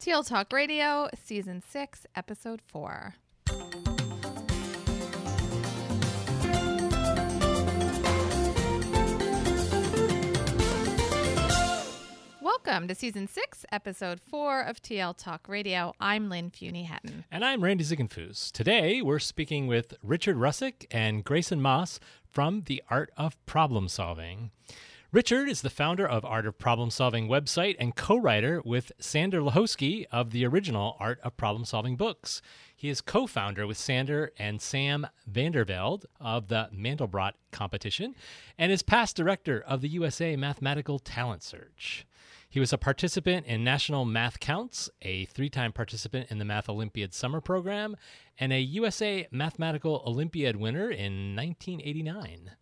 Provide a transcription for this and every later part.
TL Talk Radio, Season 6, Episode 4. Welcome to Season 6, Episode 4 of TL Talk Radio. I'm Lynn Fuini-Hetten. And I'm Randy Ziegenfuss. Today, we're speaking with Richard Rusczyk and Grayson Maas from The Art of Problem Solving. Richard is the founder of Art of Problem Solving website and co writer with Sandor Lehoczky of the original Art of Problem Solving books. He is co founder with Sander and Sam Vandervelde of the Mandelbrot competition and is past director of the USA Mathematical Talent Search. He was a participant in National Math Counts, a three time participant in the Math Olympiad Summer Program, and a USA Mathematical Olympiad winner in 1989.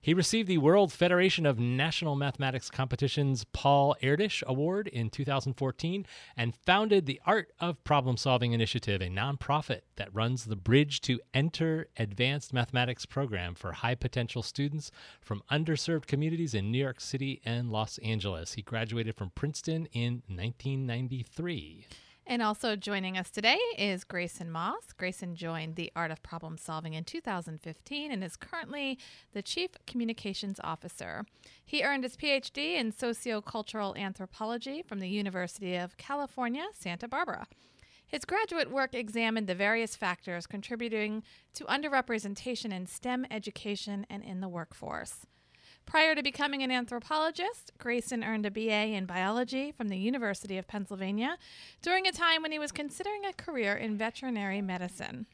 He received the World Federation of National Mathematics Competitions Paul Erdős Award in 2014 and founded the Art of Problem Solving Initiative, a nonprofit that runs the Bridge to Enter Advanced Mathematics program for high potential students from underserved communities in New York City and Los Angeles. He graduated from Princeton in 1993. And also joining us today is Grayson Maas. Grayson joined the Art of Problem Solving in 2015 and is currently the Chief Communications Officer. He earned his PhD in Sociocultural Anthropology from the University of California, Santa Barbara. His graduate work examined the various factors contributing to underrepresentation in STEM education and in the workforce. Prior to becoming an anthropologist, Grayson earned a BA in biology from the University of Pennsylvania during a time when he was considering a career in veterinary medicine.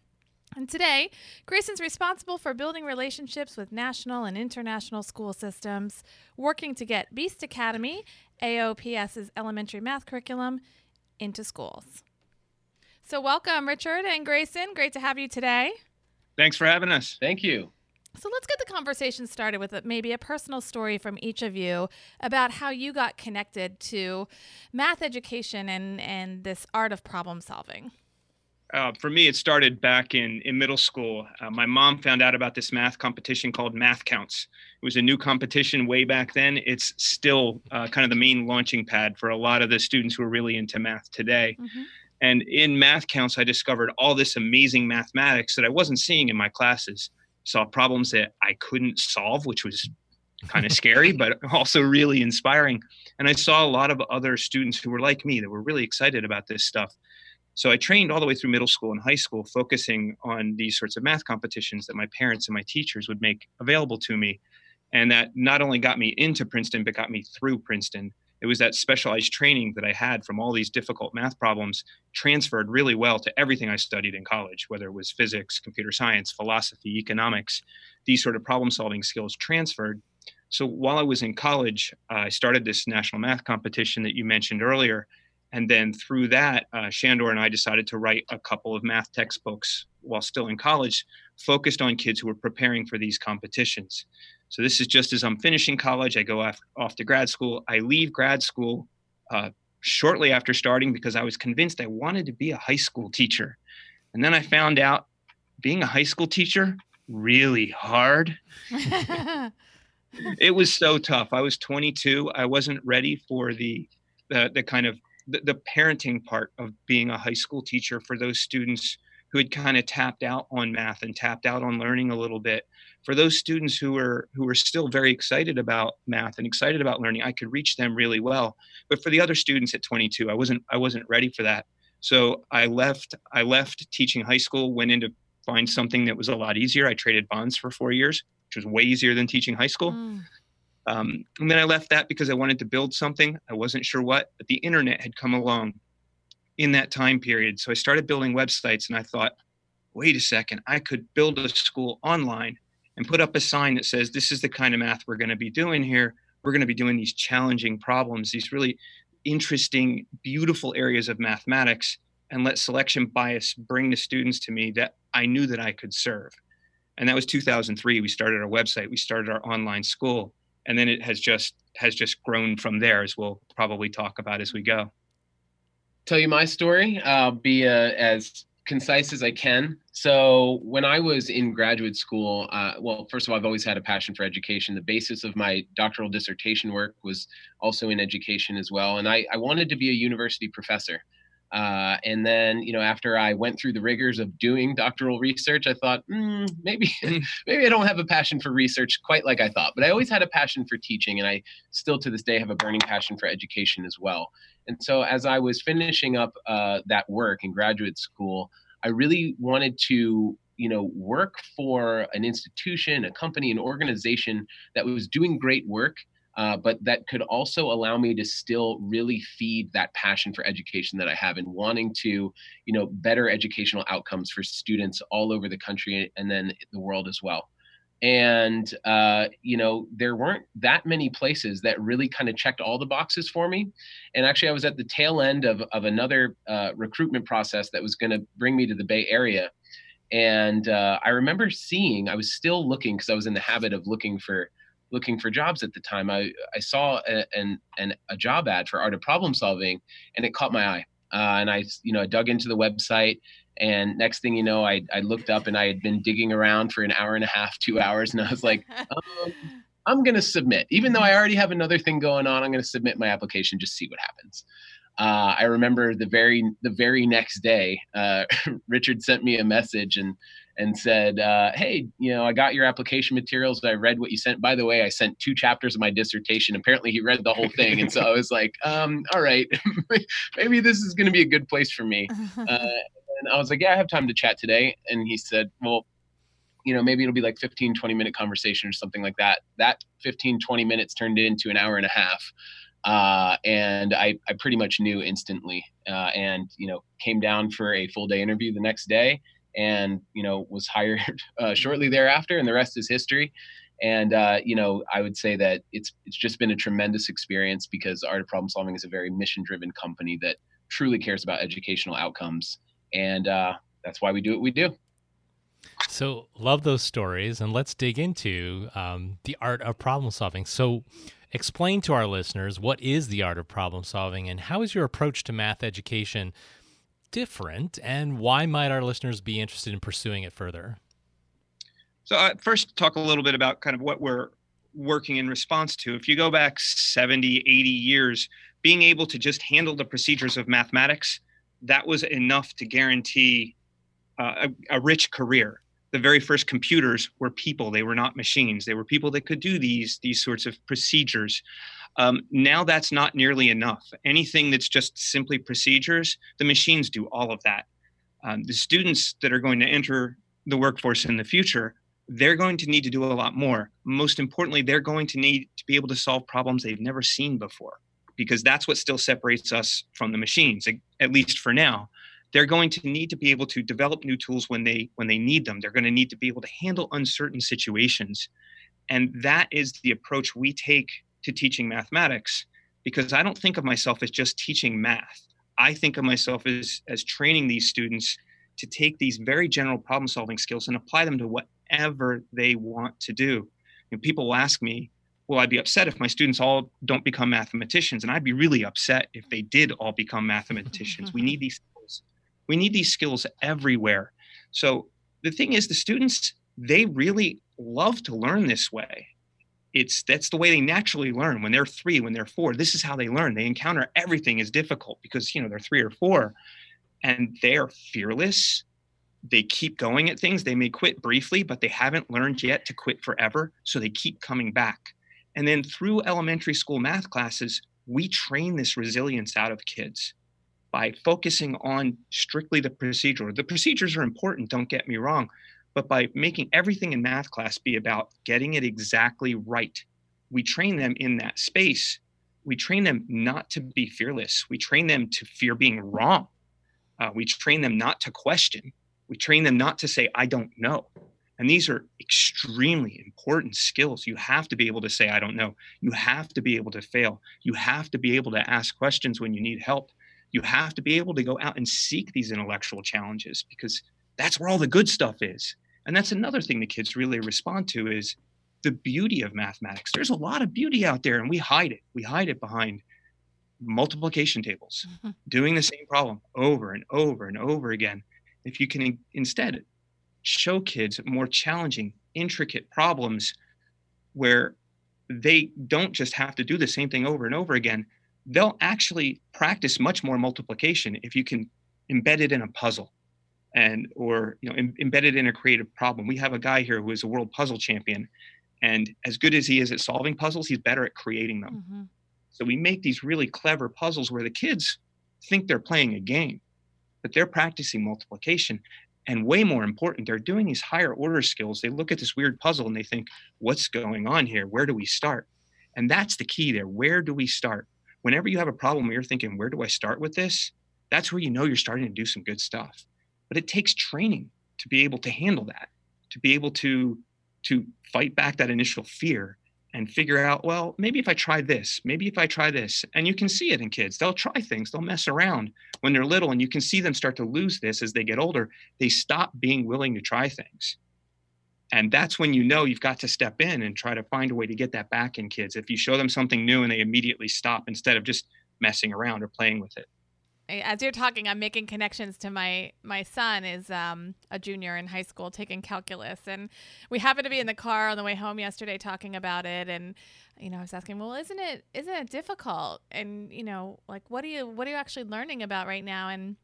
And today, Grayson's responsible for building relationships with national and international school systems, working to get Beast Academy, AOPS's elementary math curriculum, into schools. So, welcome, Richard and Grayson. Great to have you today. Thanks for having us. Thank you. So let's get the conversation started with maybe a personal story from each of you about how you got connected to math education and, and this art of problem solving. Uh, for me, it started back in, in middle school. Uh, my mom found out about this math competition called Math Counts. It was a new competition way back then. It's still uh, kind of the main launching pad for a lot of the students who are really into math today. Mm-hmm. And in Math Counts, I discovered all this amazing mathematics that I wasn't seeing in my classes saw problems that I couldn't solve, which was kind of scary, but also really inspiring. And I saw a lot of other students who were like me that were really excited about this stuff. So I trained all the way through middle school and high school, focusing on these sorts of math competitions that my parents and my teachers would make available to me. And that not only got me into Princeton, but got me through Princeton it was that specialized training that I had from all these difficult math problems transferred really well to everything I studied in college, whether it was physics, computer science, philosophy, economics, these sort of problem solving skills transferred. So while I was in college, uh, I started this national math competition that you mentioned earlier. And then through that, uh, Sandor and I decided to write a couple of math textbooks while still in college, focused on kids who were preparing for these competitions. So this is just as I'm finishing college. I go off, off to grad school. I leave grad school uh, shortly after starting because I was convinced I wanted to be a high school teacher. And then I found out being a high school teacher really hard. it was so tough. I was 22. I wasn't ready for the the, the kind of the, the parenting part of being a high school teacher for those students who had kind of tapped out on math and tapped out on learning a little bit for those students who were who were still very excited about math and excited about learning i could reach them really well. But for the other students at 22 i wasn't i wasn't ready for that. So i left i left teaching high school went into find something that was a lot easier. I traded bonds for four years which was way easier than teaching high school. Mm. um, and then i left that because i wanted to build something. I wasn't sure what but the internet had come along in that time period. So I started building websites and I thought, wait a second, I could build a school online and put up a sign that says, this is the kind of math we're going to be doing here. We're going to be doing these challenging problems, these really interesting, beautiful areas of mathematics, and let selection bias bring the students to me that I knew that I could serve. And that was 2003. We started our website, we started our online school, and then it has just has just grown from there, as we'll probably talk about as we go tell you my story. I'll be uh, as concise as I can. So, when I was in graduate school, uh, well, first of all, I've always had a passion for education. The basis of my doctoral dissertation work was also in education as well. And I, I wanted to be a university professor. Uh, and then, you know, after I went through the rigors of doing doctoral research, I thought, mm, maybe, maybe I don't have a passion for research quite like I thought. But I always had a passion for teaching, and I still to this day have a burning passion for education as well. And so, as I was finishing up uh, that work in graduate school, I really wanted to you know work for an institution a company an organization that was doing great work uh, but that could also allow me to still really feed that passion for education that I have and wanting to, you know, better educational outcomes for students all over the country and then the world as well. And, uh, you know, there weren't that many places that really kind of checked all the boxes for me. And actually, I was at the tail end of, of another uh, recruitment process that was going to bring me to the Bay Area. And uh, I remember seeing, I was still looking because I was in the habit of looking for looking for jobs at the time, I, I saw a, an, an, a job ad for art of problem solving and it caught my eye. Uh, and I, you know, I dug into the website and next thing you know, I, I looked up and I had been digging around for an hour and a half, two hours. And I was like, um, I'm going to submit, even though I already have another thing going on, I'm going to submit my application, just see what happens. Uh, I remember the very the very next day, uh, Richard sent me a message and and said, uh, "Hey, you know, I got your application materials. I read what you sent. By the way, I sent two chapters of my dissertation. Apparently, he read the whole thing, and so I was like, um, all right, maybe this is going to be a good place for me." Uh, and I was like, "Yeah, I have time to chat today." And he said, "Well." You know, maybe it'll be like 15, 20 minute conversation or something like that. That 15, 20 minutes turned into an hour and a half. Uh, and I, I pretty much knew instantly uh, and you know came down for a full day interview the next day and you know was hired uh, shortly thereafter, and the rest is history. And uh, you know, I would say that it's it's just been a tremendous experience because Art of Problem Solving is a very mission-driven company that truly cares about educational outcomes, and uh, that's why we do what we do. So, love those stories, and let's dig into um, the art of problem solving. So, explain to our listeners what is the art of problem solving, and how is your approach to math education different, and why might our listeners be interested in pursuing it further? So, uh, first, talk a little bit about kind of what we're working in response to. If you go back 70, 80 years, being able to just handle the procedures of mathematics, that was enough to guarantee uh, a, a rich career the very first computers were people they were not machines they were people that could do these these sorts of procedures um, now that's not nearly enough. Anything that's just simply procedures, the machines do all of that. Um, the students that are going to enter the workforce in the future, they're going to need to do a lot more. Most importantly, they're going to need to be able to solve problems they've never seen before, because that's what still separates us from the machines, at least for now. They're going to need to be able to develop new tools when they when they need them. They're going to need to be able to handle uncertain situations, and that is the approach we take to teaching mathematics because I don't think of myself as just teaching math. I think of myself as, as training these students to take these very general problem solving skills and apply them to whatever they want to do. And people will ask me, well, I'd be upset if my students all don't become mathematicians, and I'd be really upset if they did all become mathematicians. we need these skills. We need these skills everywhere. So the thing is, the students they really love to learn this way. It's that's the way they naturally learn. When they're three, when they're four, this is how they learn. They encounter everything as difficult because you know they're three or four, and they're fearless. They keep going at things. They may quit briefly, but they haven't learned yet to quit forever. So they keep coming back. And then through elementary school math classes, we train this resilience out of kids by focusing on strictly the procedure. The procedures are important, don't get me wrong, but by making everything in math class be about getting it exactly right, we train them in that space. We train them not to be fearless. We train them to fear being wrong. Uh, we train them not to question. We train them not to say, I don't know. And these are extremely important skills. You have to be able to say, I don't know. You have to be able to fail. You have to be able to ask questions when you need help. You have to be able to go out and seek these intellectual challenges because that's where all the good stuff is. And that's another thing the kids really respond to is the beauty of mathematics. There's a lot of beauty out there and we hide it. We hide it behind multiplication tables, mm-hmm. doing the same problem over and over and over again. If you can instead show kids more challenging, intricate problems where they don't just have to do the same thing over and over again, they'll actually practice much more multiplication if you can embed it in a puzzle and or you know Im- embedded in a creative problem. We have a guy here who is a world puzzle champion and as good as he is at solving puzzles he's better at creating them. Mm-hmm. so we make these really clever puzzles where the kids think they're playing a game but they're practicing multiplication. And way more important they're doing these higher order skills. They look at this weird puzzle and they think what's going on here? Where do we start? And that's the key there. Where do we start? Whenever you have a problem where you're thinking where do i start with this? That's where you know you're starting to do some good stuff but it takes training to be able to handle that to be able to to fight back that initial fear and figure out well maybe if i try this maybe if i try this and you can see it in kids. They'll try things they'll mess around when they're little and you can see them start to lose this as they get older. They stop being willing to try things. And that's when you know you've got to step in and try to find a way to get that back in kids. If you show them something new and they immediately stop instead of just messing around or playing with it as you're talking i'm making connections to my my son is um, a junior in high school taking calculus. And we happened to be in the car on the way home yesterday talking about it. And you know i was asking well isn't it isn't it difficult? And you know like what are you what are you actually learning about right now? And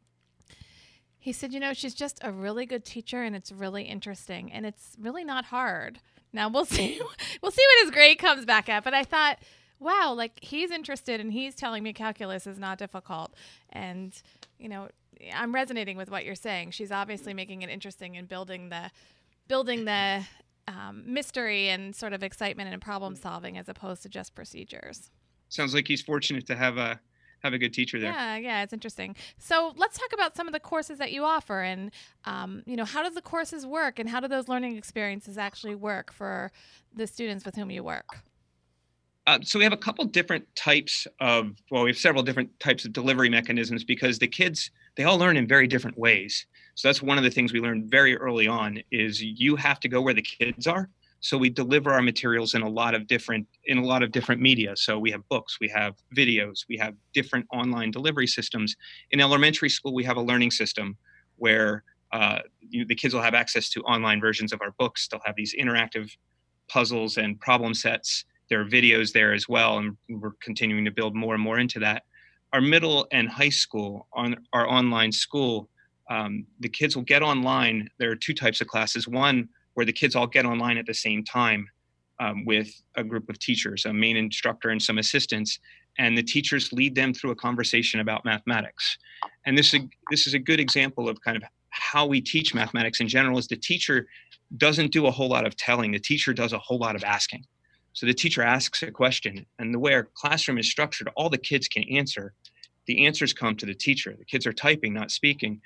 he said you know she's just a really good teacher and it's really interesting and it's really not hard. Now we'll see we'll see what his grade comes back at but i thought wow, like he's interested and he's telling me calculus is not difficult. And, you know, I'm resonating with what you're saying. She's obviously making it interesting and building the building the um, mystery and sort of excitement and problem solving as opposed to just procedures. Sounds like he's fortunate to have a have a good teacher there. Yeah, yeah, it's interesting. So let's talk about some of the courses that you offer, and um, you know, how does the courses work, and how do those learning experiences actually work for the students with whom you work? Uh, so we have a couple different types of well we have several different types of delivery mechanisms because the kids they all learn in very different ways. So that's one of the things we learned very early on is you have to go where the kids are. So we deliver our materials in a lot of different in a lot of different media. So we have books we have videos we have different online delivery systems. In elementary school we have a learning system where uh, you, the kids will have access to online versions of our books. They'll have these interactive puzzles and problem sets there are videos there as well, and we're continuing to build more and more into that. Our middle and high school on our online school, um, the kids will get online. There are two types of classes. One where the kids all get online at the same time um, with a group of teachers, a main instructor and some assistants, and the teachers lead them through a conversation about mathematics. And this is this is a good example of kind of how we teach mathematics in general. Is the teacher doesn't do a whole lot of telling; the teacher does a whole lot of asking. So the teacher asks a question, and the way our classroom is structured, all the kids can answer. The answers come to the teacher. The kids are typing, not speaking.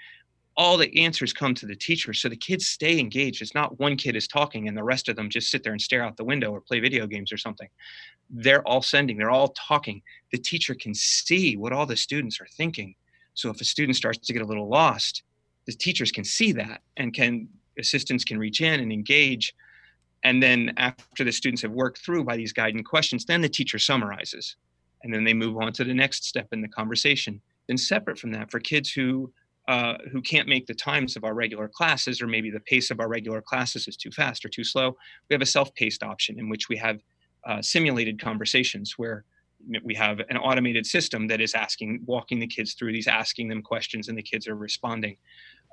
All the answers come to the teacher. So the kids stay engaged. It's not one kid is talking and the rest of them just sit there and stare out the window or play video games or something. They're all sending, they're all talking. The teacher can see what all the students are thinking. So if a student starts to get a little lost, the teachers can see that and can assistants can reach in and engage And then after the students have worked through by these guiding questions, then the teacher summarizes. And then they move on to the next step in the conversation. Then separate from that, for kids who uh, who can't make the times of our regular classes, or maybe the pace of our regular classes is too fast or too slow, we have a self-paced option in which we have uh, simulated conversations where we have an automated system that is asking, walking the kids through these, asking them questions, and the kids are responding.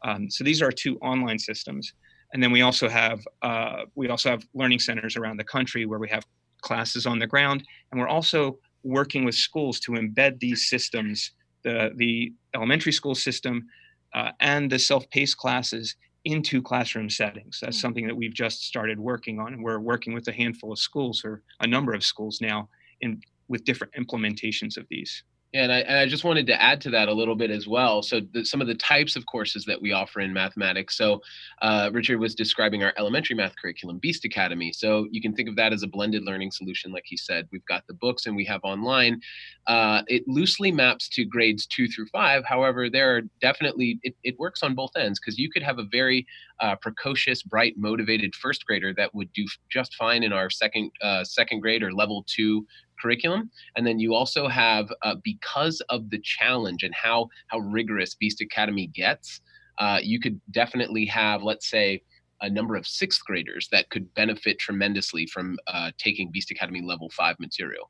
Um, so these are two online systems and then we also have uh, we also have learning centers around the country where we have classes on the ground. And we're also working with schools to embed these systems the the elementary school system uh, and the self-paced classes into classroom settings. That's mm-hmm. something that we've just started working on. And we're working with a handful of schools or a number of schools now in with different implementations of these and I, and I just wanted to add to that a little bit as well. So the, some of the types of courses that we offer in mathematics. So uh, Richard was describing our elementary math curriculum, Beast Academy. So you can think of that as a blended learning solution, like he said. We've got the books and we have online. Uh, it loosely maps to grades two through five. However, there are definitely it, it works on both ends because you could have a very uh, precocious, bright, motivated first grader that would do just fine in our second uh, second grade or level two curriculum and then you also have uh, because of the challenge and how how rigorous beast academy gets uh, you could definitely have let's say a number of sixth graders that could benefit tremendously from uh, taking beast academy level five material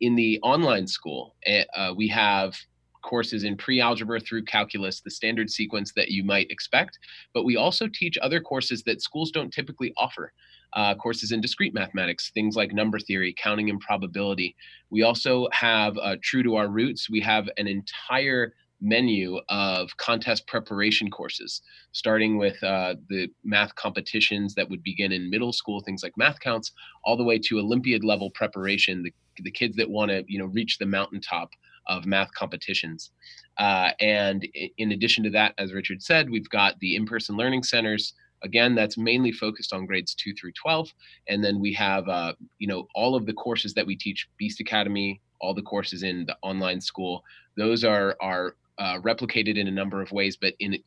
in the online school eh, uh, we have courses in pre-algebra through calculus, the standard sequence that you might expect. But we also teach other courses that schools don't typically offer uh, courses in discrete mathematics, things like number theory, counting and probability. We also have, uh, true to our roots, we have an entire menu of contest preparation courses, starting with uh, the math competitions that would begin in middle school, things like math counts, all the way to Olympiad level preparation, the, the kids that want to you know reach the mountaintop of math competitions. Uh, and in addition to that, as Richard said, we've got the in-person learning centers Again, that's mainly focused on grades two through 12. And then we have, uh, you know, all of the courses that we teach, Beast Academy, all the courses in the online school, those are, are uh, replicated in a number of ways, but in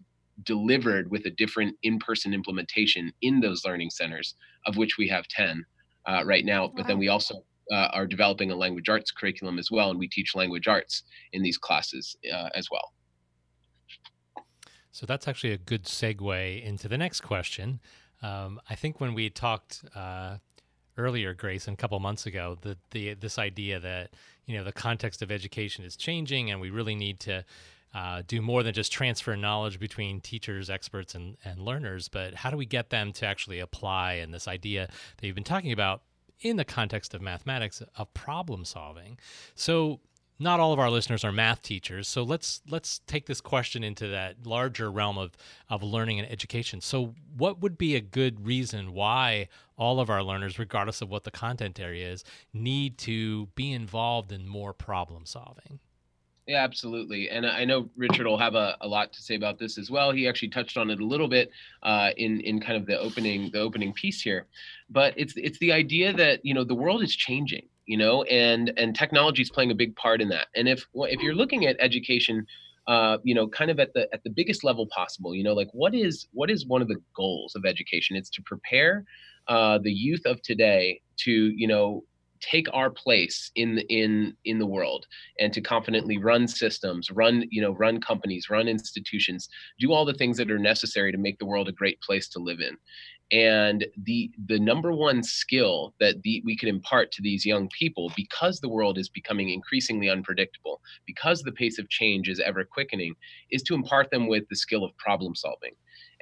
delivered with a different in-person implementation in those learning centers, of which we have 10 uh, right now. But then we also uh, are developing a language arts curriculum as well, and we teach language arts in these classes uh, as well. So that's actually a good segue into the next question. Um, I think when we talked uh, earlier, Grace, a couple months ago, the, the this idea that you know the context of education is changing, and we really need to uh, do more than just transfer knowledge between teachers, experts, and, and learners, but how do we get them to actually apply? And this idea that you've been talking about in the context of mathematics of problem solving. So not all of our listeners are math teachers so let's let's take this question into that larger realm of of learning and education so what would be a good reason why all of our learners regardless of what the content area is need to be involved in more problem solving yeah, absolutely. And I know Richard will have a, a lot to say about this as well. He actually touched on it a little bit uh, in in kind of the opening the opening piece here, but it's it's the idea that you know the world is changing you know and and technology is playing a big part in that. And if if you're looking at education uh, you know kind of at the at the biggest level possible you know like what is what is one of the goals of education? It's to prepare uh, the youth of today to you know take our place in the in in the world and to confidently run systems run you know run companies run institutions do all the things that are necessary to make the world a great place to live in and the the number one skill that the, we can impart to these young people because the world is becoming increasingly unpredictable because the pace of change is ever quickening is to impart them with the skill of problem solving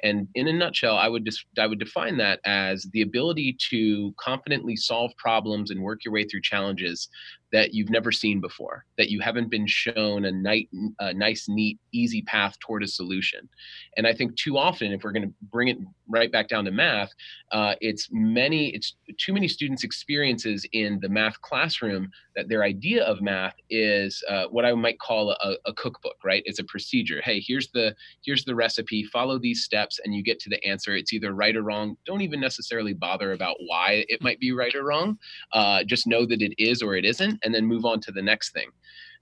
and in a nutshell i would just i would define that as the ability to confidently solve problems and work your way through challenges that you've never seen before, that you haven't been shown a, night, a nice, neat, easy path toward a solution. And I think too often, if we're going to bring it right back down to math, uh, it's many, it's too many students' experiences in the math classroom that their idea of math is uh, what I might call a, a cookbook, right? It's a procedure. Hey, here's the here's the recipe. Follow these steps, and you get to the answer. It's either right or wrong. Don't even necessarily bother about why it might be right or wrong. Uh, just know that it is or it isn't and then move on to the next thing.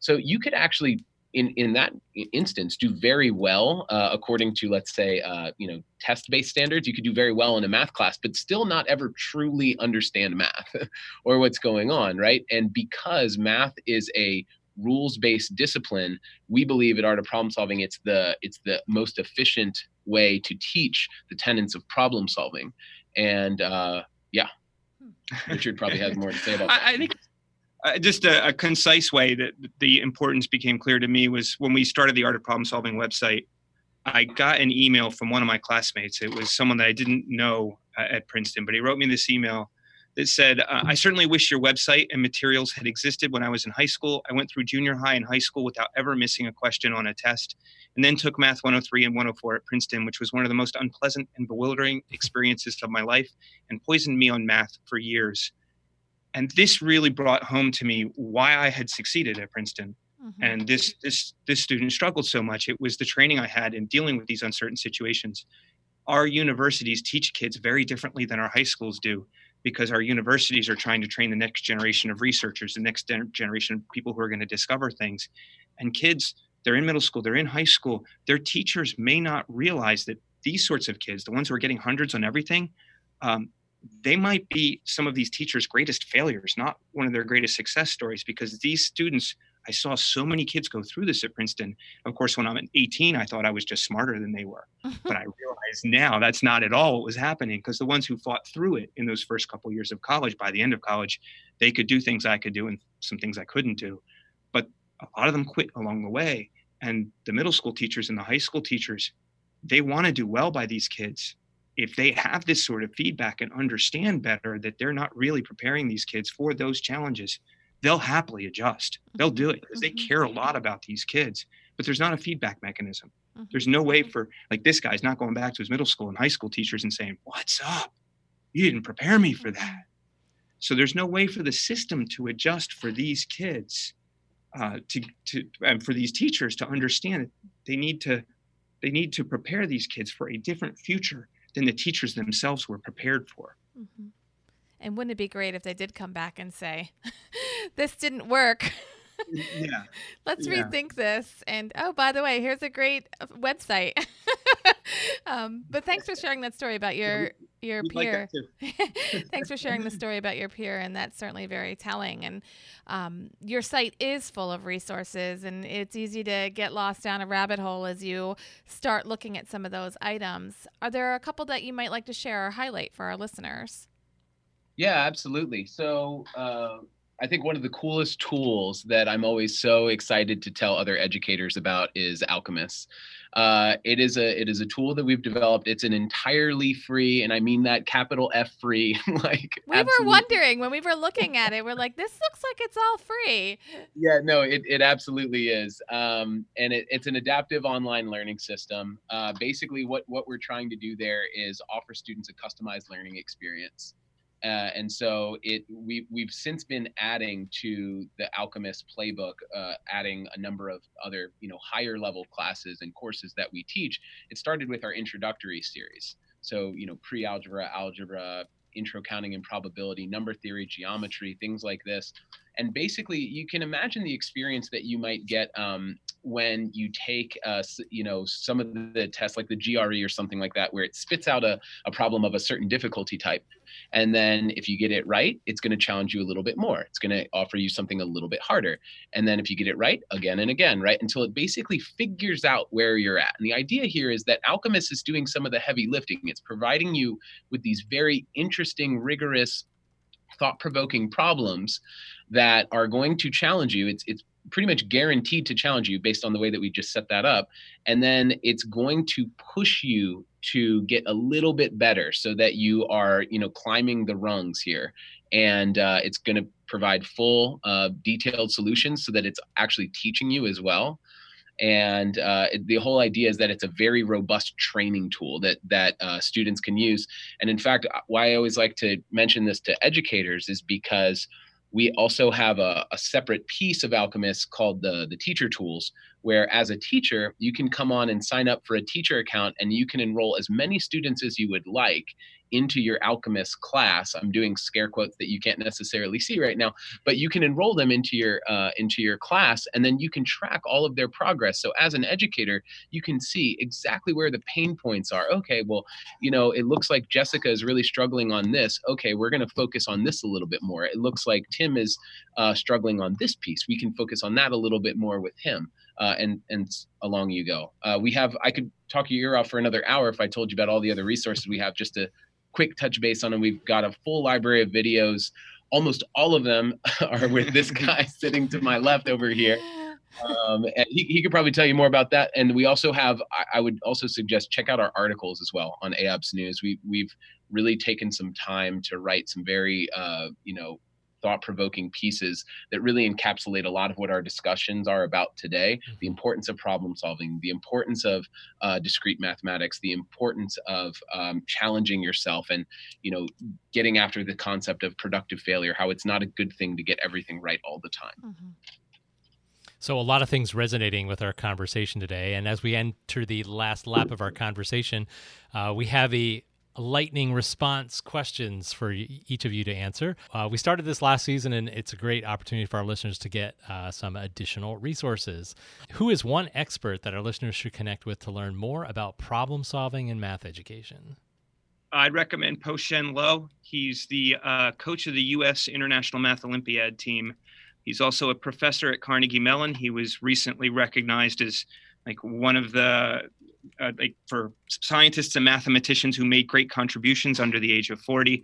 So you could actually in in that instance do very well uh, according to let's say uh, you know test based standards you could do very well in a math class but still not ever truly understand math or what's going on right and because math is a rules based discipline we believe at art of problem solving it's the it's the most efficient way to teach the tenets of problem solving and uh, yeah hmm. richard probably has more to say about that I, I think uh, just a, a, concise way that the importance became clear to me was when we started the Art of Problem Solving website. I got an email from one of my classmates. It was someone that I didn't know uh, at Princeton, but he wrote me this email that said, uh, I certainly wish your website and materials had existed when I was in high school. I went through junior high and high school without ever missing a question on a test, and then took Math 103 and 104 at Princeton, which was one of the most unpleasant and bewildering experiences of my life and poisoned me on math for years and this really brought home to me why I had succeeded at Princeton. Mm-hmm. And this this this student struggled so much. It was the training I had in dealing with these uncertain situations. Our universities teach kids very differently than our high schools do because our universities are trying to train the next generation of researchers, the next generation of people who are going to discover things. And kids, they're in middle school, they're in high school, their teachers may not realize that these sorts of kids, the ones who are getting hundreds on everything, um, they might be some of these teachers' greatest failures, not one of their greatest success stories, because these students, I saw so many kids go through this at Princeton. Of course, when I'm 18, I thought I was just smarter than they were. but I realize now that's not at all what was happening because the ones who fought through it in those first couple years of college, by the end of college, they could do things I could do and some things I couldn't do. But a lot of them quit along the way. And the middle school teachers and the high school teachers, they want to do well by these kids if they have this sort of feedback and understand better that they're not really preparing these kids for those challenges, they'll happily adjust. They'll do it because they mm-hmm. care a lot about these kids. But there's not a feedback mechanism. Mm-hmm. There's no way for like this guy's not going back to his middle school and high school teachers and saying, "What's up? You didn't prepare me for that." So there's no way for the system to adjust for these kids, uh, to to and for these teachers to understand that they need to they need to prepare these kids for a different future than the teachers themselves were prepared for. Mm-hmm. And wouldn't it be great if they did come back and say, this didn't work? yeah. Let's yeah. rethink this. And oh, by the way, here's a great uh, website. um, but thanks for sharing that story about your your We'd peer. Like thanks for sharing the story about your peer, and that's certainly very telling. And um, your site is full of resources, and it's easy to get lost down a rabbit hole as you start looking at some of those items. Are there a couple that you might like to share or highlight for our listeners? Yeah, absolutely. So. Uh, I think one of the coolest tools that I'm always so excited to tell other educators about is Alcumus. Uh, it is a it is a tool that we've developed. It's an entirely free, and I mean that capital F free. like we were wondering when we were looking at it, we're like, this looks like it's all free. Yeah, no, it it absolutely is. Um, and it, it's an adaptive online learning system. Uh, basically, what what we're trying to do there is offer students a customized learning experience. Uh, and so it we we've since been adding to the Alcumus playbook, uh, adding a number of other you know higher level classes and courses that we teach. It started with our introductory series, so you know pre-algebra, algebra, intro counting and probability, number theory, geometry, things like this. And basically, you can imagine the experience that you might get um, when you take, uh, you know, some of the tests like the GRE or something like that, where it spits out a, a problem of a certain difficulty type. And then if you get it right, it's going to challenge you a little bit more. It's going to offer you something a little bit harder. And then if you get it right, again and again, right, until it basically figures out where you're at. And the idea here is that Alcumus is doing some of the heavy lifting. It's providing you with these very interesting, rigorous, thought provoking problems that are going to challenge you. It's, it's pretty much guaranteed to challenge you based on the way that we just set that up. And then it's going to push you to get a little bit better so that you are, you know, climbing the rungs here. And uh, it's going to provide full uh, detailed solutions so that it's actually teaching you as well. And uh, the whole idea is that it's a very robust training tool that that uh, students can use. And in fact, why I always like to mention this to educators is because we also have a, a, separate piece of Alcumus called the, the teacher tools, where as a teacher, you can come on and sign up for a teacher account and you can enroll as many students as you would like into your Alcumus class. I'm doing scare quotes that you can't necessarily see right now but you can enroll them into your uh, into your class and then you can track all of their progress. So as an educator you can see exactly where the pain points are. Okay well you know it looks like jessica is really struggling on this. Okay we're going to focus on this a little bit more. It looks like tim is uh, struggling on this piece. We can focus on that a little bit more with him uh, and and along you go. Uh, we have I could talk your ear off for another hour if I told you about all the other resources we have just to quick touch base on them. We've got a full library of videos. Almost all of them are with this guy sitting to my left over here. Um, and he, he could probably tell you more about that. And we also have, I, I would also suggest check out our articles as well on AOPS News. We, we've really taken some time to write some very, uh, you know, thought provoking pieces that really encapsulate a lot of what our discussions are about today mm-hmm. the importance of problem solving, the importance of uh, discrete mathematics, the importance of um, challenging yourself and, you know, getting after the concept of productive failure, how it's not a good thing to get everything right all the time. Mm-hmm. So, a lot of things resonating with our conversation today. And as we enter the last lap of our conversation, uh, we have a lightning response questions for each of you to answer. Uh, we started this last season, and it's a great opportunity for our listeners to get uh, some additional resources. Who is one expert that our listeners should connect with to learn more about problem solving in math education? I'd recommend Po-Shen Loh. He's the uh, coach of the U.S. International Math Olympiad team. He's also a professor at Carnegie Mellon. He was recently recognized as like one of the uh, like for scientists and mathematicians who made great contributions under the age of 40.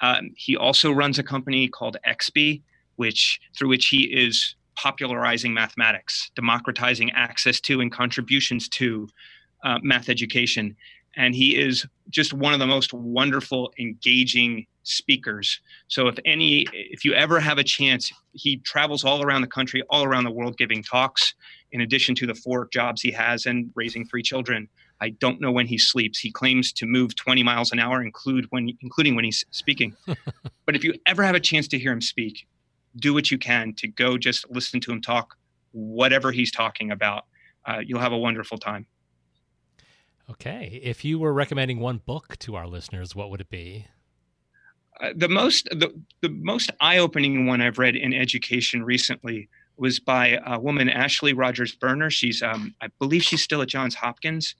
Um, he also runs a company called Expii, which through which he is popularizing mathematics, democratizing access to and contributions to uh, math education. And he is just one of the most wonderful, engaging speakers. So if any, if you ever have a chance, he travels all around the country, all around the world, giving talks in addition to the four jobs he has and raising three children. I don't know when he sleeps. He claims to move 20 miles an hour, include when, including when he's speaking. but if you ever have a chance to hear him speak, do what you can to go just listen to him talk, whatever he's talking about. Uh, you'll have a wonderful time. Okay. If you were recommending one book to our listeners, what would it be? Uh, the most the, the most eye-opening one I've read in education recently was by a woman, Ashley Rogers Berner. She's, um, I believe, she's still at Johns Hopkins.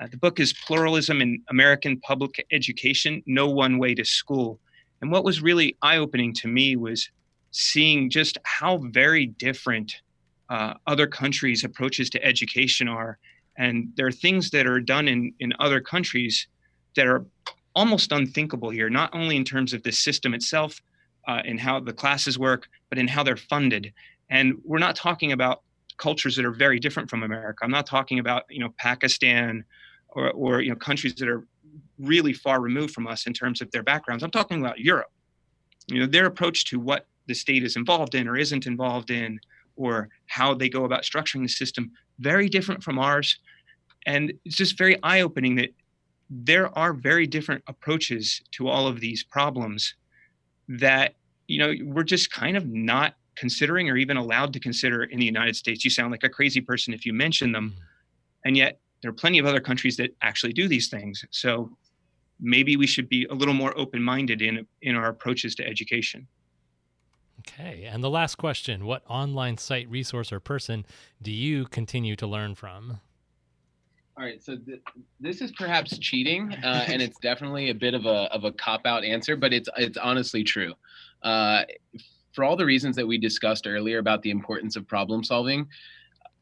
Uh, the book is Pluralism in American Public Education: No One Way to School. And what was really eye-opening to me was seeing just how very different uh, other countries' approaches to education are. And there are things that are done in in other countries that are almost unthinkable here, not only in terms of the system itself uh, and how the classes work, but in how they're funded. And we're not talking about cultures that are very different from America. I'm not talking about you know Pakistan or, or you know countries that are really far removed from us in terms of their backgrounds. I'm talking about Europe. You know their approach to what the state is involved in or isn't involved in, or how they go about structuring the system, very different from ours. And it's just very eye-opening that there are very different approaches to all of these problems that you know we're just kind of not considering or even allowed to consider in the United States. You sound like a crazy person if you mention them. Mm-hmm. And yet there are plenty of other countries that actually do these things. So maybe we should be a little more open-minded in in our approaches to education. Okay. And the last question, what online site resource or person do you continue to learn from? All right, so th- this is perhaps cheating, uh, and it's definitely a bit of a of a cop out answer, but it's it's honestly true. Uh, for all the reasons that we discussed earlier about the importance of problem solving,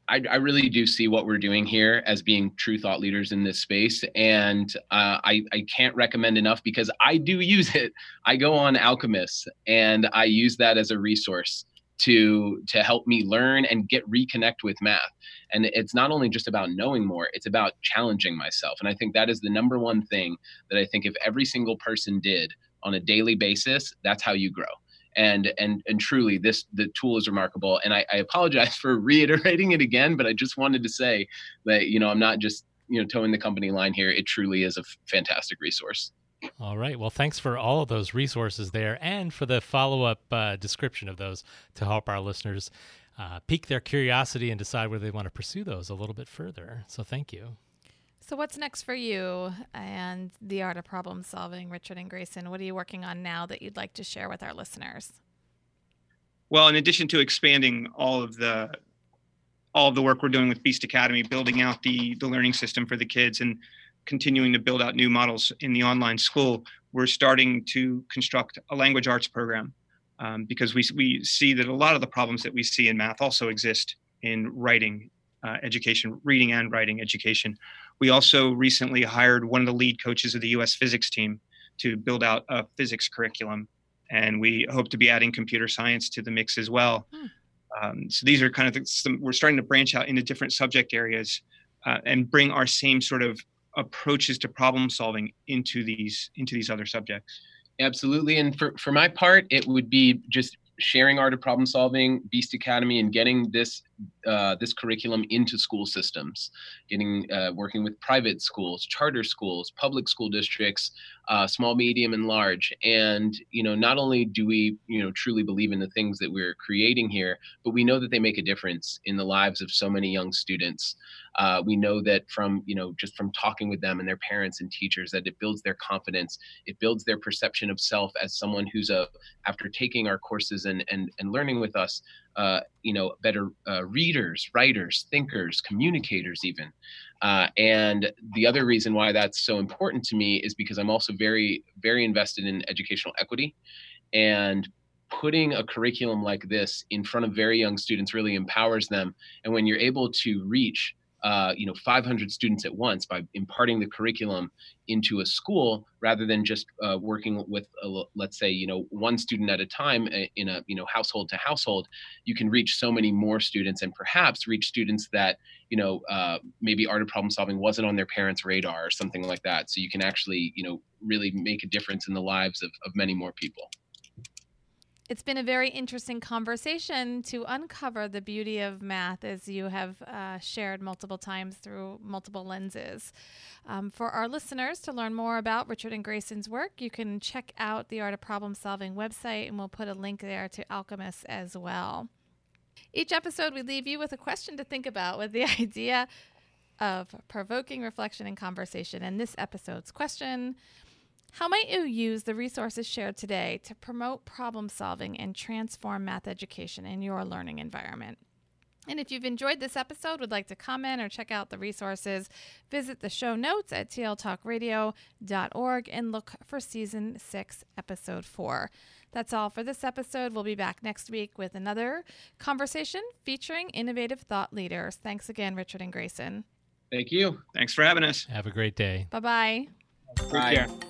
I, I, really do see what we're doing here as being true thought leaders in this space, and uh, I I can't recommend enough because I do use it. I go on Alcumus, and I use that as a resource to to help me learn and get reconnect with math. And it's not only just about knowing more it's about challenging myself. And i think that is the number one thing that i think if every single person did on a daily basis that's how you grow and and and truly this the tool is remarkable and I, I apologize for reiterating it again but i just wanted to say that you know i'm not just you know toeing the company line here it truly is a fantastic resource all right. Well, thanks for all of those resources there and for the follow up uh, description of those to help our listeners. uh, pique their curiosity and decide whether they want to pursue those a little bit further. So thank you. So, what's next for you and the art of problem solving, Richard and Grayson? What are you working on now that you'd like to share with our listeners? Well, in addition to expanding all of the all of the work we're doing with Beast Academy, building out the the learning system for the kids, and continuing to build out new models in the online school, we're starting to construct a language arts program um, because we we see that a lot of the problems that we see in math also exist in writing uh, education, reading and writing education. We also recently hired one of the lead coaches of the U.S. physics team to build out a physics curriculum and we hope to be adding computer science to the mix as well. Hmm. Um, so these are kind of some, we're starting to branch out into different subject areas uh, and bring our same sort of approaches to problem solving into these into these other subjects. Absolutely, and for for my part, it would be just sharing art of problem solving, Beast Academy, and getting this uh, this curriculum into school systems, getting uh, working with private schools, charter schools, public school districts, uh, small, medium, and large. And you know, not only do we you know truly believe in the things that we're creating here, but we know that they make a difference in the lives of so many young students. Uh, we know that from you know just from talking with them and their parents and teachers that it builds their confidence, it builds their perception of self as someone who's a after taking our courses and and and learning with us uh, you know, better uh, readers, writers, thinkers, communicators, even. Uh, and the other reason why that's so important to me is because I'm also very, very invested in educational equity. And putting a curriculum like this in front of very young students really empowers them. And when you're able to reach uh, you know 500 students at once by imparting the curriculum into a school rather than just uh, working with a, let's say you know one student at a time uh, in a you know household to household you can reach so many more students and perhaps reach students that you know uh, maybe art of problem solving wasn't on their parents radar or something like that. So you can actually you know really make a difference in the lives of, of many more people it's been a very interesting conversation to uncover the beauty of math as you have uh, shared multiple times through multiple lenses. Um, for our listeners to learn more about Richard and Grayson's work, you can check out the Art of Problem Solving website, and we'll put a link there to Alcumus as well. Each episode, we leave you with a question to think about with the idea of provoking reflection and conversation. And this episode's question how might you use the resources shared today to promote problem solving and transform math education in your learning environment? And if you've enjoyed this episode, would like to comment or check out the resources, visit the show notes at tltalkradio.org and look for season six, episode four. That's all for this episode. We'll be back next week with another conversation featuring innovative thought leaders. Thanks again, Richard and Grayson. Thank you. Thanks for having us. Have a great day. Bye-bye. Take Bye. care.